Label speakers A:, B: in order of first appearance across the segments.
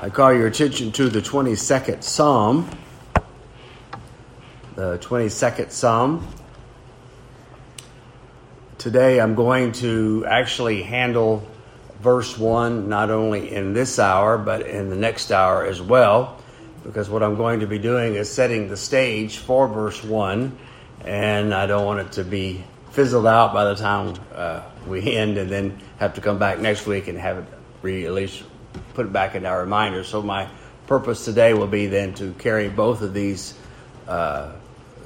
A: I call your attention to the 22nd Psalm. The 22nd Psalm. Today I'm going to actually handle verse 1 not only in this hour but in the next hour as well because what I'm going to be doing is setting the stage for verse 1 and I don't want it to be fizzled out by the time uh, we end and then have to come back next week and have it re- at least put it back in our reminder. So my purpose today will be then to carry both of these uh,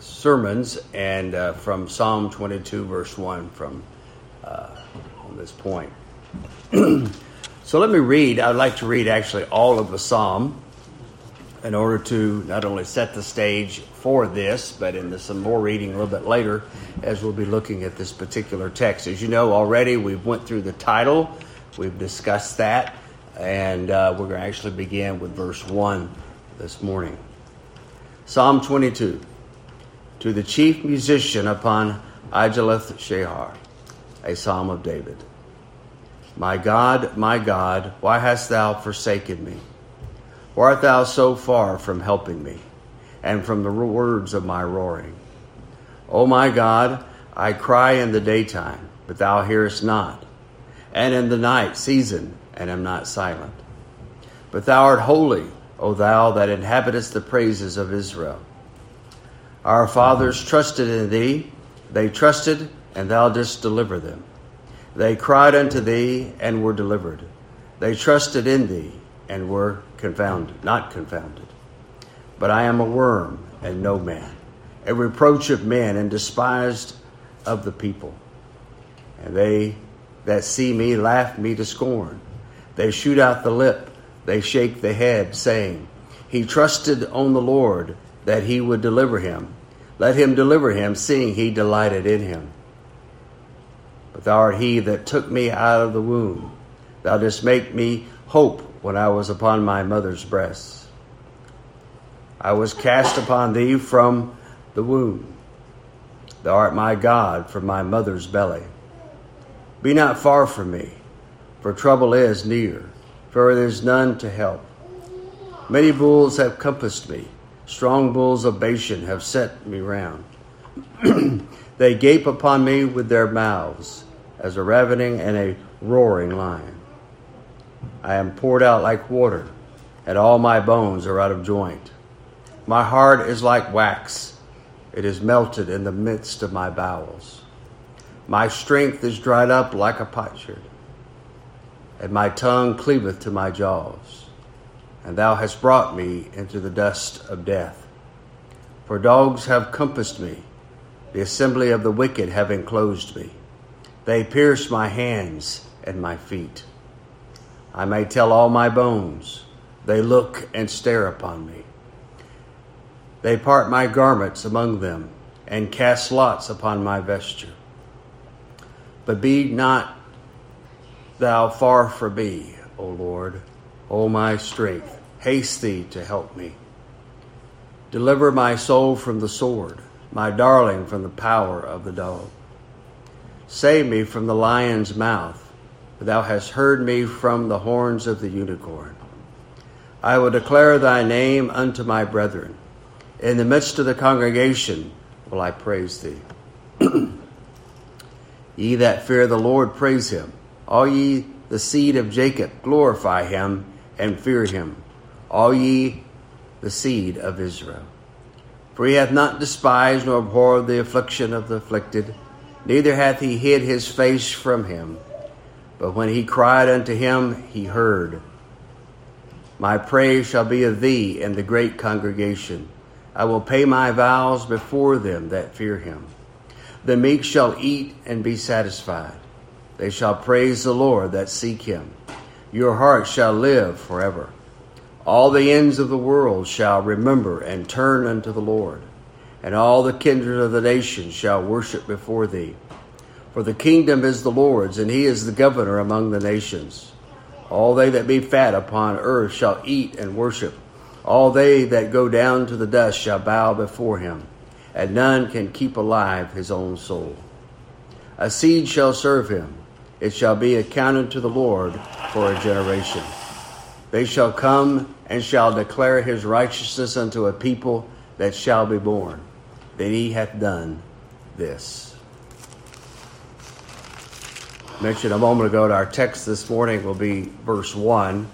A: sermons and uh, from Psalm 22, verse 1, from uh, this point. so let me read. I'd like to read actually all of the Psalm in order to not only set the stage for this, but in some more reading a little bit later as we'll be looking at this particular text. As you know already, we've went through the title, we've discussed that, and uh, we're going to actually begin with verse 1 this morning. Psalm 22 To the chief musician upon Aijeleth Shahar, a psalm of David. My God, my God, why hast thou forsaken me? Why art thou so far from helping me, and from the words of my roaring? O my God, I cry in the daytime, but thou hearest not, and in the night season, and am not silent. But thou art holy, O thou that inhabitest the praises of Israel. Our fathers trusted in thee, they trusted, and thou didst deliver them. They cried unto thee, and were delivered. They trusted in thee, and were confounded, not confounded. But I am a worm, and no man, a reproach of men, and despised of the people. And they that see me laugh me to scorn. They shoot out the lip, they shake the head, saying, He trusted on the Lord that he would deliver him. Let him deliver him, seeing he delighted in him. But thou art he that took me out of the womb. Thou didst make me hope when I was upon my mother's breast. I was cast upon thee from the womb. Thou art my God from my mother's belly. Be not far from me for trouble is near, for there is none to help. Many bulls have compassed me, strong bulls of Bashan have set me round. they gape upon me with their mouths, as a ravening and a roaring lion. I am poured out like water, and all my bones are out of joint. My heart is like wax, it is melted in the midst of my bowels. My strength is dried up like a potsherd and my tongue cleaveth to my jaws. And thou hast brought me into the dust of death. For dogs have compassed me, the assembly of the wicked have enclosed me. They pierce my hands and my feet. I may tell all my bones, they look and stare upon me. They part my garments among them and cast lots upon my vesture. But be not thou far from me, O Lord, O my strength. Haste thee to help me. Deliver my soul from the sword, my darling from the power of the dog. Save me from the lion's mouth, for thou hast heard me from the horns of the unicorn. I will declare thy name unto my brethren. In the midst of the congregation will I praise thee. Ye that fear the Lord, praise him. All ye the seed of Jacob, glorify him and fear him. All ye the seed of Israel. For he hath not despised nor abhorred the affliction of the afflicted, neither hath he hid his face from him. But when he cried unto him, he heard. My praise shall be of thee in the great congregation. I will pay my vows before them that fear him. The meek shall eat and be satisfied. They shall praise the Lord that seek him. Your heart shall live forever. All the ends of the world shall remember and turn unto the Lord, and all the kindred of the nations shall worship before thee. For the kingdom is the Lord's, and he is the governor among the nations. All they that be fat upon earth shall eat and worship. All they that go down to the dust shall bow before him, and none can keep alive his own soul. A seed shall serve him it shall be accounted to the Lord for a generation. They shall come and shall declare his righteousness unto a people that shall be born, that he hath done this. Mentioned a moment ago, our text this morning will be verse 1.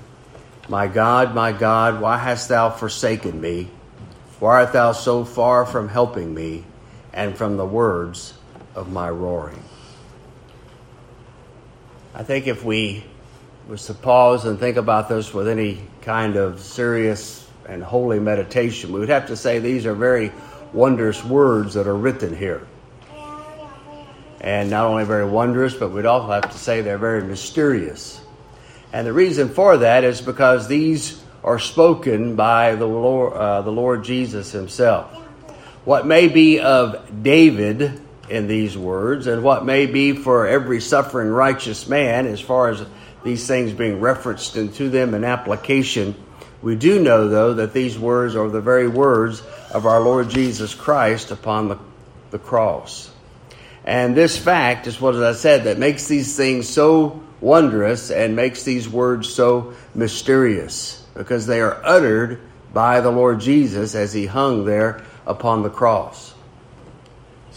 A: My God, my God, why hast thou forsaken me? Why art thou so far from helping me and from the words of my roaring? I think if we was to pause and think about this with any kind of serious and holy meditation, we would have to say these are very wondrous words that are written here. And not only very wondrous, but we'd also have to say they're very mysterious. And the reason for that is because these are spoken by the Lord, uh, the Lord Jesus Himself. What may be of David in these words, and what may be for every suffering righteous man, as far as these things being referenced into them in application. We do know, though, that these words are the very words of our Lord Jesus Christ upon the, the cross. And this fact is what, as I said, that makes these things so wondrous and makes these words so mysterious because they are uttered by the Lord Jesus as he hung there upon the cross.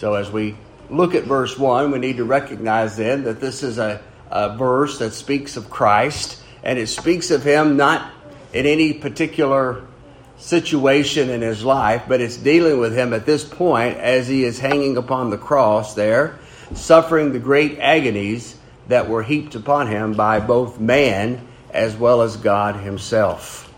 A: So, as we look at verse 1, we need to recognize then that this is a uh, verse that speaks of Christ, and it speaks of him not in any particular situation in his life, but it's dealing with him at this point as he is hanging upon the cross there, suffering the great agonies that were heaped upon him by both man as well as God himself.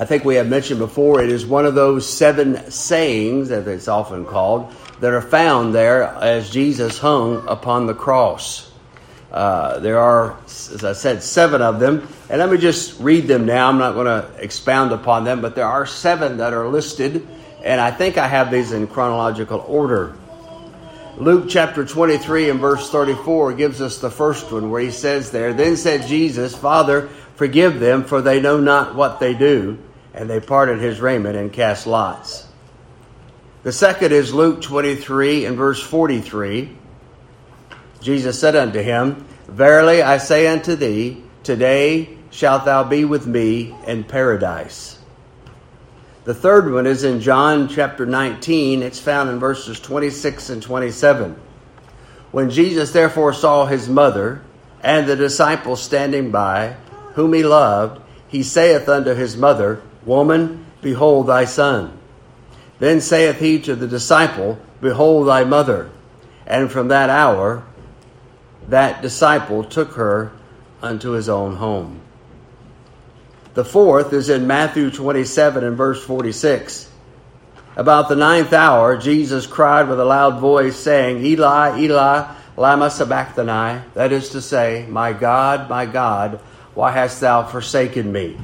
A: I think we have mentioned before, it is one of those seven sayings, as it's often called, that are found there as Jesus hung upon the cross. Uh, there are, as I said, seven of them. And let me just read them now. I'm not going to expound upon them, but there are seven that are listed. And I think I have these in chronological order. Luke chapter 23 and verse 34 gives us the first one where he says there, Then said Jesus, Father, forgive them, for they know not what they do. And they parted his raiment and cast lots. The second is Luke 23 and verse 43. Jesus said unto him, Verily I say unto thee, today shalt thou be with me in paradise. The third one is in John chapter 19. It's found in verses 26 and 27. When Jesus therefore saw his mother and the disciples standing by, whom he loved, he saith unto his mother, Woman, behold thy son. Then saith he to the disciple, Behold thy mother. And from that hour that disciple took her unto his own home. The fourth is in Matthew 27 and verse 46. About the ninth hour, Jesus cried with a loud voice, saying, Eli, Eli, lama sabachthani, that is to say, My God, my God, why hast thou forsaken me?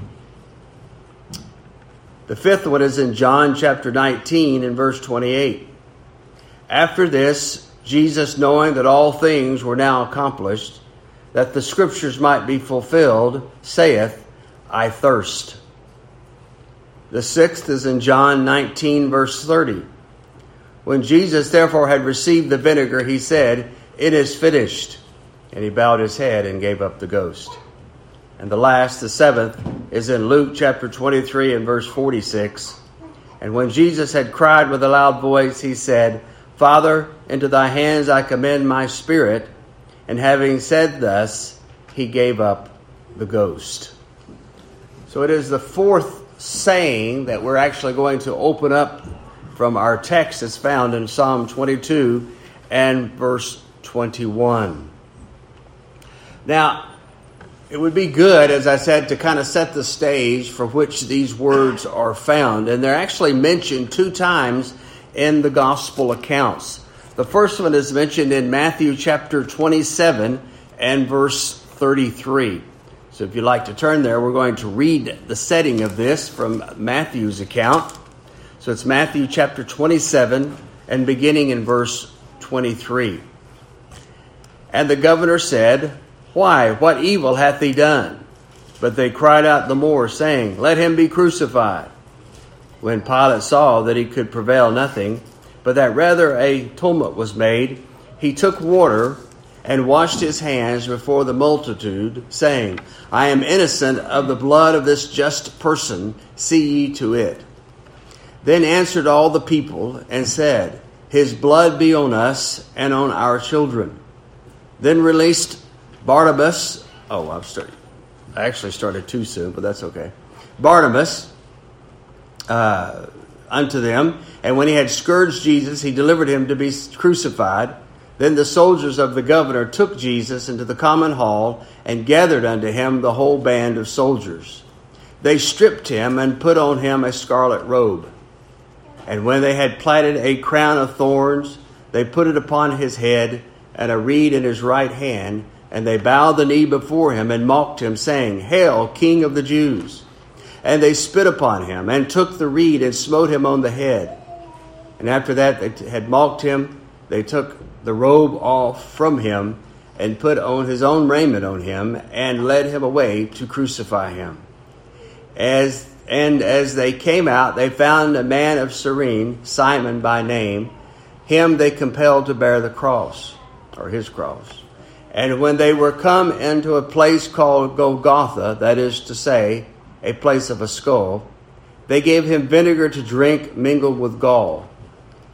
A: The fifth one is in John chapter 19 and verse 28. After this, Jesus, knowing that all things were now accomplished, that the scriptures might be fulfilled, saith, I thirst. The sixth is in John 19, verse 30. When Jesus therefore had received the vinegar, he said, It is finished. And he bowed his head and gave up the ghost. And the last, the seventh, is in Luke chapter 23 and verse 46. And when Jesus had cried with a loud voice, he said, Father, into thy hands I commend my spirit. And having said thus, he gave up the ghost. So it is the fourth saying that we're actually going to open up from our text that's found in Psalm 22 and verse 21. Now, it would be good, as I said, to kind of set the stage for which these words are found. And they're actually mentioned two times in the gospel accounts. The first one is mentioned in Matthew chapter 27 and verse 33. So if you'd like to turn there, we're going to read the setting of this from Matthew's account. So it's Matthew chapter 27 and beginning in verse 23. And the governor said, Why, what evil hath he done? But they cried out the more, saying, Let him be crucified. When Pilate saw that he could prevail nothing, but that rather a tumult was made, he took water and washed his hands before the multitude, saying, I am innocent of the blood of this just person, see ye to it. Then answered all the people and said, His blood be on us and on our children. Then released Barabbas. Oh, I'm starting. I actually started too soon, but that's okay. Barabbas uh, unto them, and when he had scourged Jesus, he delivered him to be crucified. Then the soldiers of the governor took Jesus into the common hall and gathered unto him the whole band of soldiers. They stripped him and put on him a scarlet robe. And when they had platted a crown of thorns, they put it upon his head and a reed in his right hand, and they bowed the knee before him and mocked him, saying, Hail, King of the Jews! And they spit upon him and took the reed and smote him on the head. And after that they had mocked him, they took the robe off from him and put on his own raiment on him and led him away to crucify him. As and as they came out, they found a man of Cyrene, Simon by name. Him they compelled to bear the cross, or his cross. And when they were come into a place called Golgotha, that is to say, a place of a skull, they gave him vinegar to drink mingled with gall.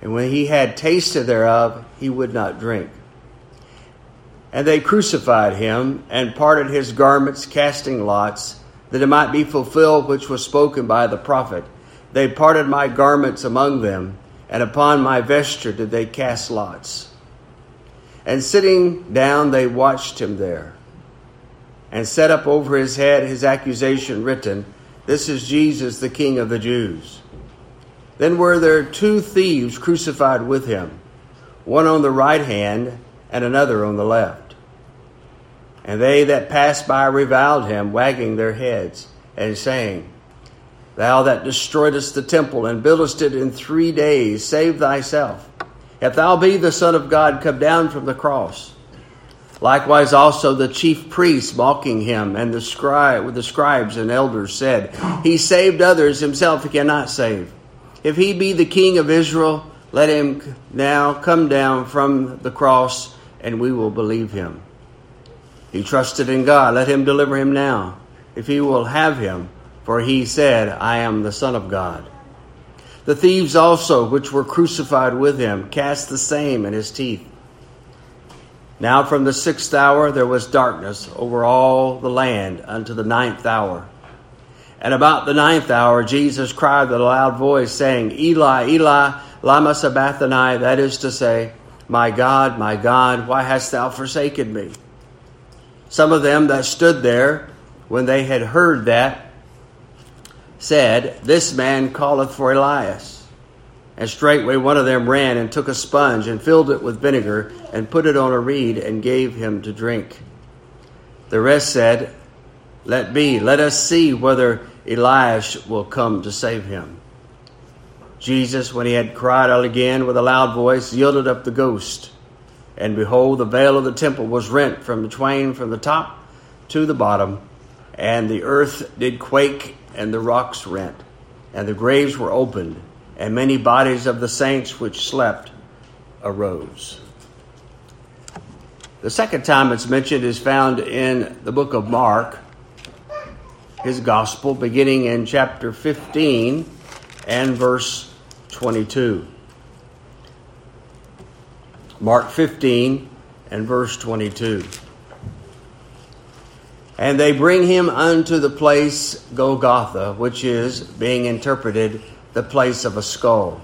A: And when he had tasted thereof, he would not drink. And they crucified him and parted his garments, casting lots that it might be fulfilled which was spoken by the prophet. They parted my garments among them, and upon my vesture did they cast lots. And sitting down, they watched him there, and set up over his head his accusation written, This is Jesus, the King of the Jews. Then were there two thieves crucified with him, one on the right hand and another on the left. And they that passed by reviled him, wagging their heads, and saying, Thou that destroyedst the temple and buildest it in three days, save thyself. If thou be the Son of God, come down from the cross. Likewise also the chief priests mocking him, and the scribe, the scribes and elders said, He saved others, himself he cannot save. If he be the king of Israel, let him now come down from the cross, and we will believe him. He trusted in God. Let him deliver him now, if he will have him, for he said, I am the Son of God. The thieves also, which were crucified with him, cast the same in his teeth. Now from the sixth hour there was darkness over all the land unto the ninth hour. And about the ninth hour Jesus cried with a loud voice, saying, Eli, Eli, lama sabachthani, that is to say, My God, my God, why hast thou forsaken me? Some of them that stood there, when they had heard that, said, This man calleth for Elias. And straightway one of them ran and took a sponge and filled it with vinegar and put it on a reed and gave him to drink. The rest said, Let be, let us see whether Elias will come to save him. Jesus, when he had cried out again with a loud voice, yielded up the ghost. And behold, the veil of the temple was rent from the twain from the top to the bottom, and the earth did quake, and the rocks rent, and the graves were opened, and many bodies of the saints which slept arose. The second time it's mentioned is found in the book of Mark, his gospel, beginning in chapter 15 and verse 22. Mark 15 and verse 22. And they bring him unto the place Golgotha, which is, being interpreted, the place of a skull.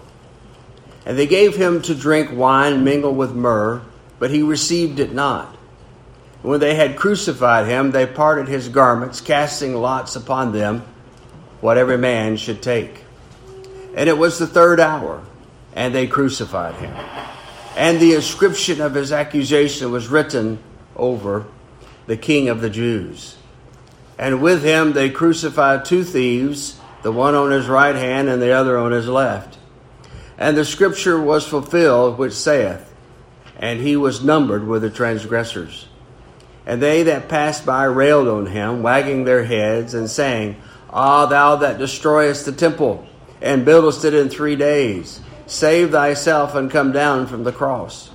A: And they gave him to drink wine mingled with myrrh, but he received it not. When they had crucified him, they parted his garments, casting lots upon them, what every man should take. And it was the third hour, and they crucified him and the inscription of his accusation was written over the King of the Jews. And with him they crucified two thieves, the one on his right hand and the other on his left. And the scripture was fulfilled which saith, And he was numbered with the transgressors. And they that passed by railed on him, wagging their heads, and saying, Ah, thou that destroyest the temple, and buildest it in three days, Save thyself and come down from the cross.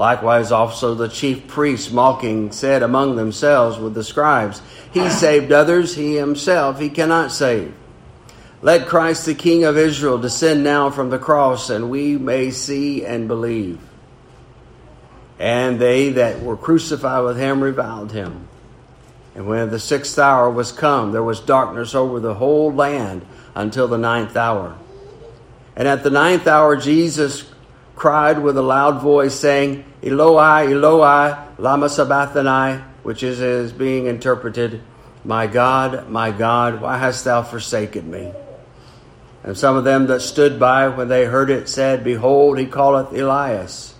A: Likewise, also the chief priests, mocking, said among themselves with the scribes, He saved others, he himself he cannot save. Let Christ the King of Israel descend now from the cross, and we may see and believe. And they that were crucified with him reviled him. And when the sixth hour was come, there was darkness over the whole land until the ninth hour. And at the ninth hour, Jesus cried with a loud voice, saying, Eloi, Eloi, lama sabachthani, which is, is being interpreted, My God, my God, why hast thou forsaken me? And some of them that stood by when they heard it said, Behold, he calleth Elias.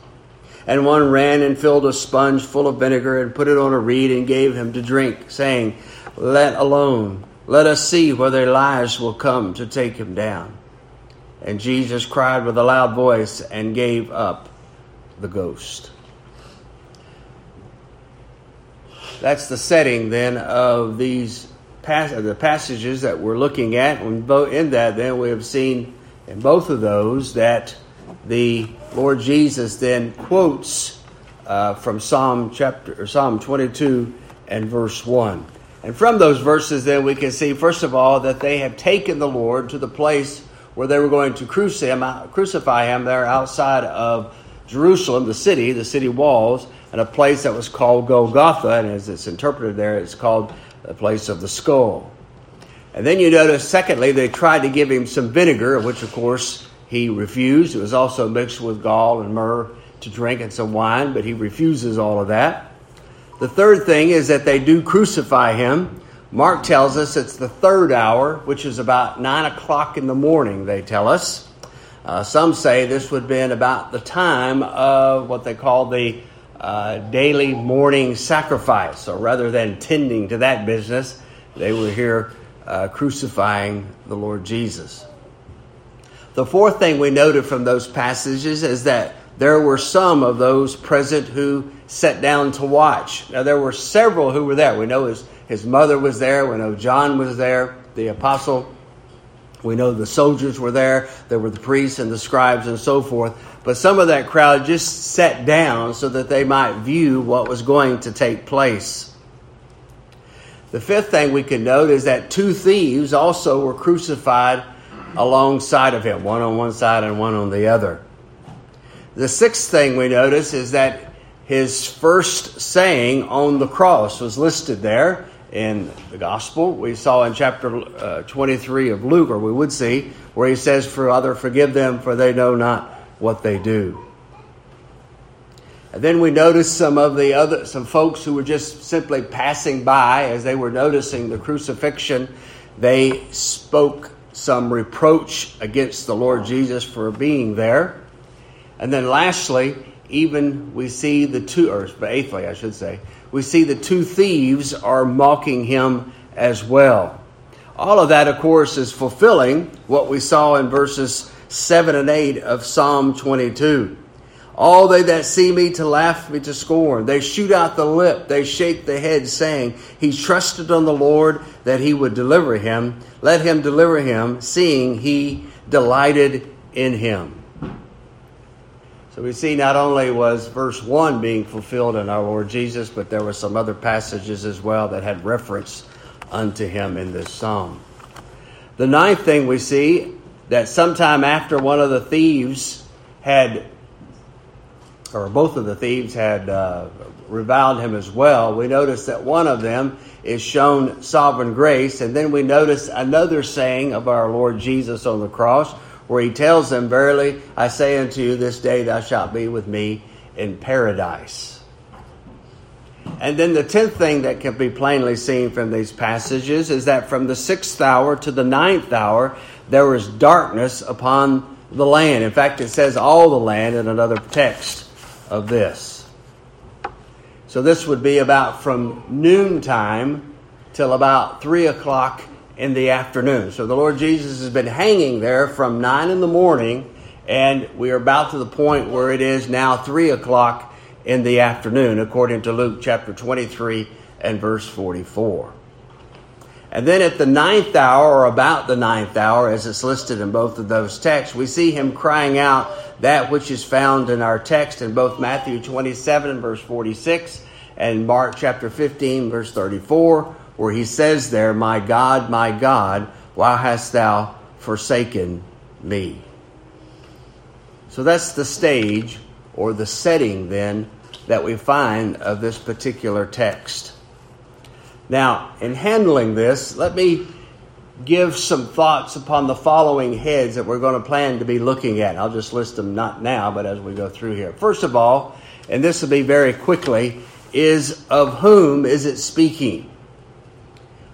A: And one ran and filled a sponge full of vinegar and put it on a reed and gave him to drink, saying, Let alone, let us see whether Elias will come to take him down. And Jesus cried with a loud voice and gave up the ghost. That's the setting then of these the passages that we're looking at. In that, then we have seen in both of those that the Lord Jesus then quotes uh, from Psalm chapter Psalm 22 and verse 1. And from those verses, then we can see, first of all, that they have taken the Lord to the place where they were going to crucify him there outside of Jerusalem, the city, the city walls, and a place that was called Golgotha. And as it's interpreted there, it's called the place of the skull. And then you notice, secondly, they tried to give him some vinegar, which of course he refused. It was also mixed with gall and myrrh to drink and some wine, but he refuses all of that. The third thing is that they do crucify him. Mark tells us it's the third hour, which is about nine o'clock in the morning, they tell us. Uh, some say this would have been about the time of what they call the uh, daily morning sacrifice. So rather than tending to that business, they were here uh, crucifying the Lord Jesus. The fourth thing we noted from those passages is that there were some of those present who sat down to watch. Now, there were several who were there. We know his, his mother was there, we know John was there, the apostle. We know the soldiers were there, there were the priests and the scribes and so forth. But some of that crowd just sat down so that they might view what was going to take place. The fifth thing we can note is that two thieves also were crucified alongside of him, one on one side and one on the other. The sixth thing we notice is that his first saying on the cross was listed there in the gospel. We saw in chapter uh, 23 of Luke, or we would see, where he says, Father, forgive them, for they know not what they do. And then we noticed some of the other some folks who were just simply passing by as they were noticing the crucifixion. They spoke some reproach against the Lord Jesus for being there. And then lastly, even we see the two, or eighthly, I should say, we see the two thieves are mocking him as well. All of that, of course, is fulfilling what we saw in verses 7 and 8 of Psalm 22. All they that see me to laugh me to scorn. They shoot out the lip, they shake the head, saying, He trusted on the Lord that he would deliver him. Let him deliver him, seeing he delighted in him. So we see not only was verse 1 being fulfilled in our Lord Jesus, but there were some other passages as well that had reference unto him in this psalm. The ninth thing we see that sometime after one of the thieves had, or both of the thieves had uh, reviled him as well, we notice that one of them is shown sovereign grace. And then we notice another saying of our Lord Jesus on the cross where he tells them, Verily I say unto you, this day thou shalt be with me in paradise. And then the tenth thing that can be plainly seen from these passages is that from the sixth hour to the ninth hour, there was darkness upon the land. In fact, it says all the land in another text of this. So this would be about from noontime till about three o'clock in the afternoon. So the Lord Jesus has been hanging there from nine in the morning, and we are about to the point where it is now three o'clock in the afternoon, according to Luke chapter 23 and verse 44. And then at the ninth hour, or about the ninth hour, as it's listed in both of those texts, we see him crying out that which is found in our text in both Matthew 27, and verse 46, and Mark chapter 15, verse 34, where he says there, My God, my God, why hast thou forsaken me? So that's the stage or the setting then that we find of this particular text. Now, in handling this, let me give some thoughts upon the following heads that we're going to plan to be looking at. I'll just list them not now, but as we go through here. First of all, and this will be very quickly, is of whom is it speaking?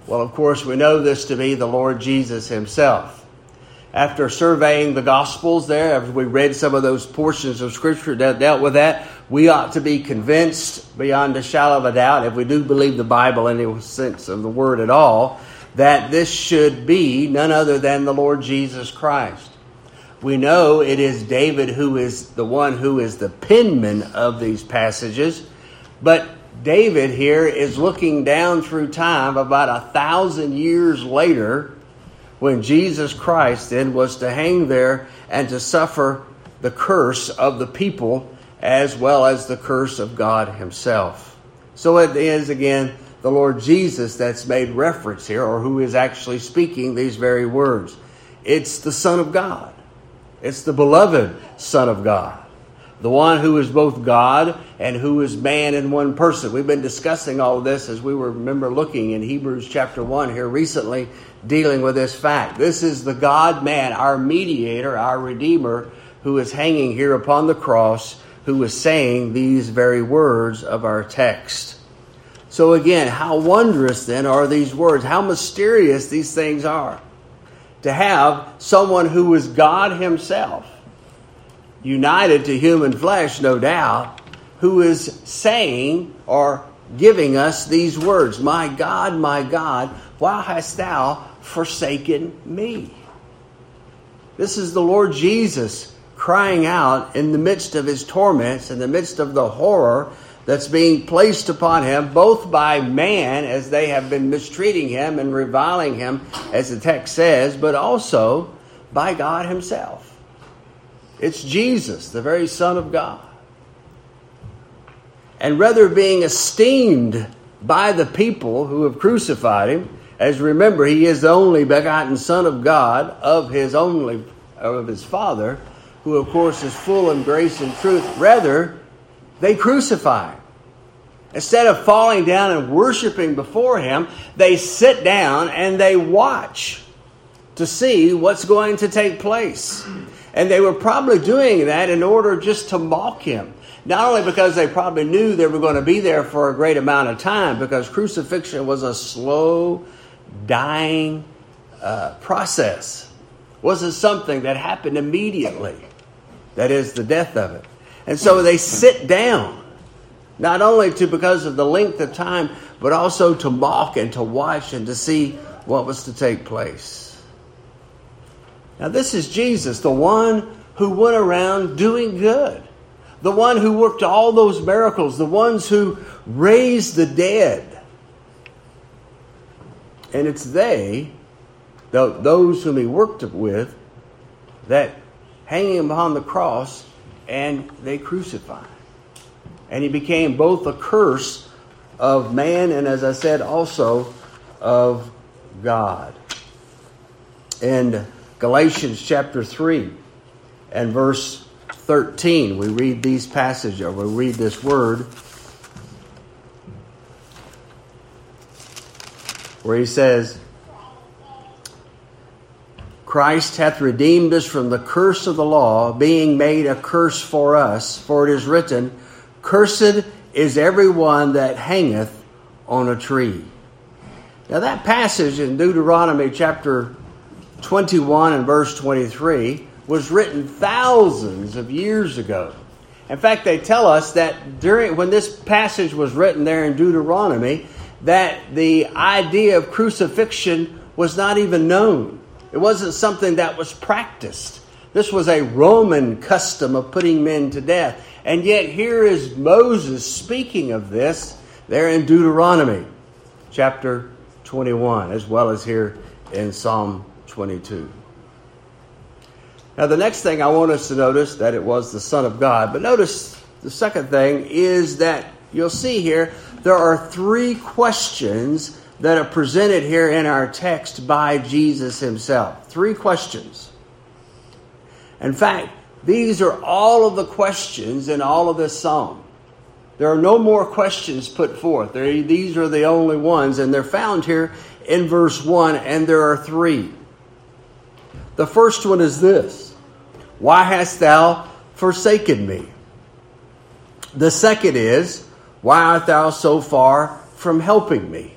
A: Well, of course, we know this to be the Lord Jesus himself. After surveying the Gospels there, after we read some of those portions of Scripture that dealt with that, we ought to be convinced beyond a shadow of a doubt, if we do believe the Bible in the sense of the word at all, that this should be none other than the Lord Jesus Christ. We know it is David who is the one who is the penman of these passages, but David here is looking down through time about a thousand years later when Jesus Christ then was to hang there and to suffer the curse of the people as well as the curse of God Himself. So it is again the Lord Jesus that's made reference here, or who is actually speaking these very words. It's the Son of God, it's the beloved Son of God. The one who is both God and who is man in one person. We've been discussing all of this as we were, remember, looking in Hebrews chapter 1 here recently, dealing with this fact. This is the God man, our mediator, our Redeemer, who is hanging here upon the cross who is saying these very words of our text. So, again, how wondrous then are these words? How mysterious these things are. To have someone who is God Himself, united to human flesh, no doubt, who is saying or giving us these words My God, my God, why hast thou forsaken me? This is the Lord Jesus crying out in the midst of his torments, in the midst of the horror that's being placed upon him, both by man as they have been mistreating him and reviling him, as the text says, but also by God himself. It's Jesus, the very Son of God. And rather being esteemed by the people who have crucified him, as remember, he is the only begotten Son of God of his only of his Father who, of course, is full of grace and truth. Rather, they crucify. him. Instead of falling down and worshiping before him, they sit down and they watch to see what's going to take place. And they were probably doing that in order just to mock him. Not only because they probably knew they were going to be there for a great amount of time, because crucifixion was a slow, dying uh, process. Wasn't something that happened immediately. That is the death of it. And so they sit down, not only to because of the length of time, but also to mock and to watch and to see what was to take place. Now, this is Jesus, the one who went around doing good, the one who worked all those miracles, the ones who raised the dead. And it's they, those whom he worked with, that hanging him upon the cross, and they crucified. And he became both a curse of man and, as I said, also of God. In Galatians chapter 3 and verse 13, we read these passages, or we read this word, where he says, Christ hath redeemed us from the curse of the law, being made a curse for us. For it is written, Cursed is every one that hangeth on a tree. Now, that passage in Deuteronomy chapter 21 and verse 23 was written thousands of years ago. In fact, they tell us that during when this passage was written there in Deuteronomy, that the idea of crucifixion was not even known. It wasn't something that was practiced. This was a Roman custom of putting men to death. And yet, here is Moses speaking of this there in Deuteronomy chapter 21, as well as here in Psalm 22. Now, the next thing I want us to notice that it was the Son of God. But notice the second thing is that you'll see here there are three questions that are presented here in our text by Jesus himself. Three questions. In fact, these are all of the questions in all of this psalm. There are no more questions put forth. They're, these are the only ones, and they're found here in verse 1, and there are three. The first one is this Why hast thou forsaken me? The second is, Why art thou so far from helping me?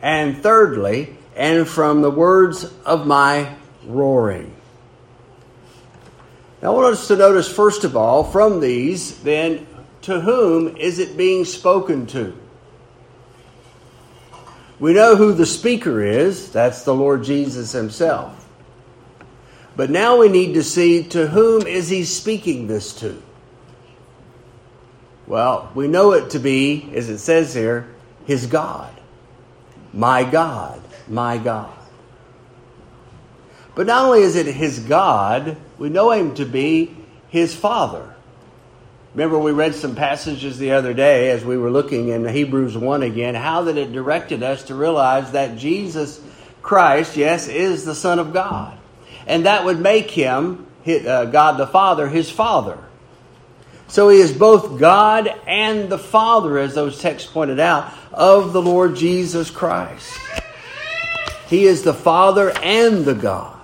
A: And thirdly, and from the words of my roaring. Now, I want us to notice, first of all, from these, then, to whom is it being spoken to? We know who the speaker is. That's the Lord Jesus himself. But now we need to see to whom is he speaking this to? Well, we know it to be, as it says here, his God. My God, my God. But not only is it his God, we know him to be his Father. Remember, we read some passages the other day as we were looking in Hebrews 1 again, how that it directed us to realize that Jesus Christ, yes, is the Son of God. And that would make him, uh, God the Father, his Father. So he is both God and the Father, as those texts pointed out, of the Lord Jesus Christ. He is the Father and the God.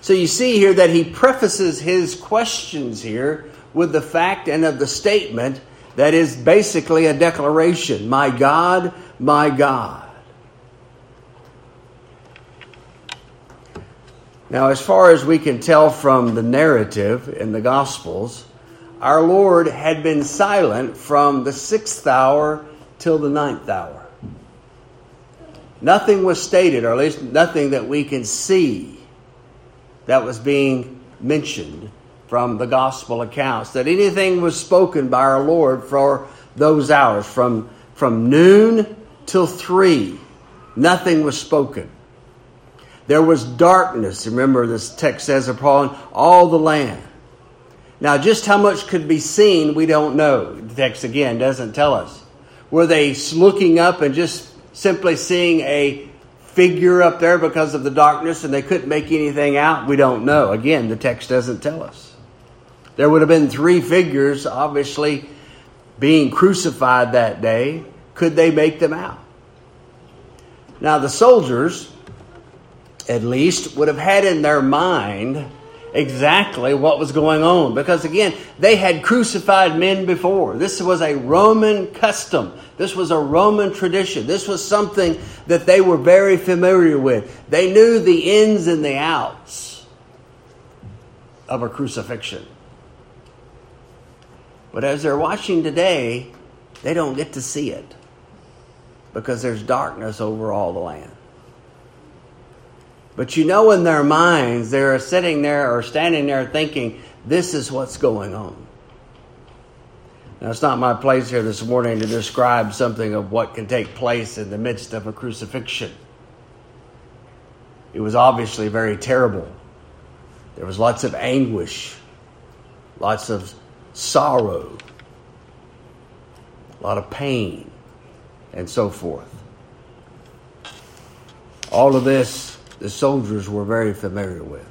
A: So you see here that he prefaces his questions here with the fact and of the statement that is basically a declaration My God, my God. Now, as far as we can tell from the narrative in the Gospels, our Lord had been silent from the sixth hour till the ninth hour. Nothing was stated, or at least nothing that we can see, that was being mentioned from the gospel accounts that anything was spoken by our Lord for those hours from, from noon till three. Nothing was spoken. There was darkness. Remember, this text says upon all the land. Now, just how much could be seen, we don't know. The text again doesn't tell us. Were they looking up and just simply seeing a figure up there because of the darkness and they couldn't make anything out? We don't know. Again, the text doesn't tell us. There would have been three figures, obviously, being crucified that day. Could they make them out? Now, the soldiers, at least, would have had in their mind exactly what was going on because, again, they had crucified men before. This was a Roman custom, this was a Roman tradition, this was something that they were very familiar with. They knew the ins and the outs of a crucifixion. But as they're watching today, they don't get to see it because there's darkness over all the land. But you know, in their minds, they're sitting there or standing there thinking, this is what's going on. Now, it's not my place here this morning to describe something of what can take place in the midst of a crucifixion. It was obviously very terrible. There was lots of anguish, lots of sorrow, a lot of pain, and so forth. All of this the soldiers were very familiar with.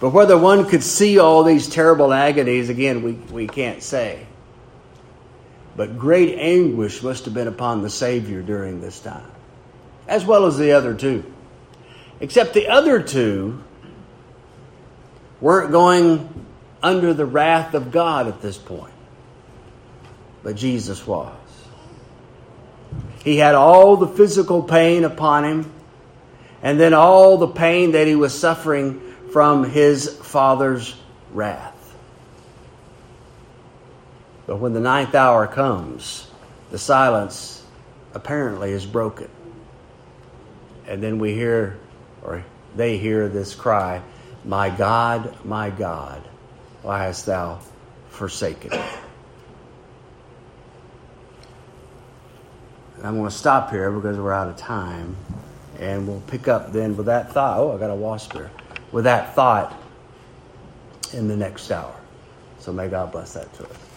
A: But whether one could see all these terrible agonies, again, we, we can't say. But great anguish must have been upon the Savior during this time, as well as the other two. Except the other two weren't going under the wrath of God at this point. But Jesus was. He had all the physical pain upon him, and then all the pain that he was suffering from his Father's wrath. But when the ninth hour comes, the silence apparently is broken. And then we hear, or they hear this cry, My God, my God, why hast thou forsaken me? I'm going to stop here because we're out of time. And we'll pick up then with that thought. Oh, I got a wasp here. With that thought in the next hour. So may God bless that to us.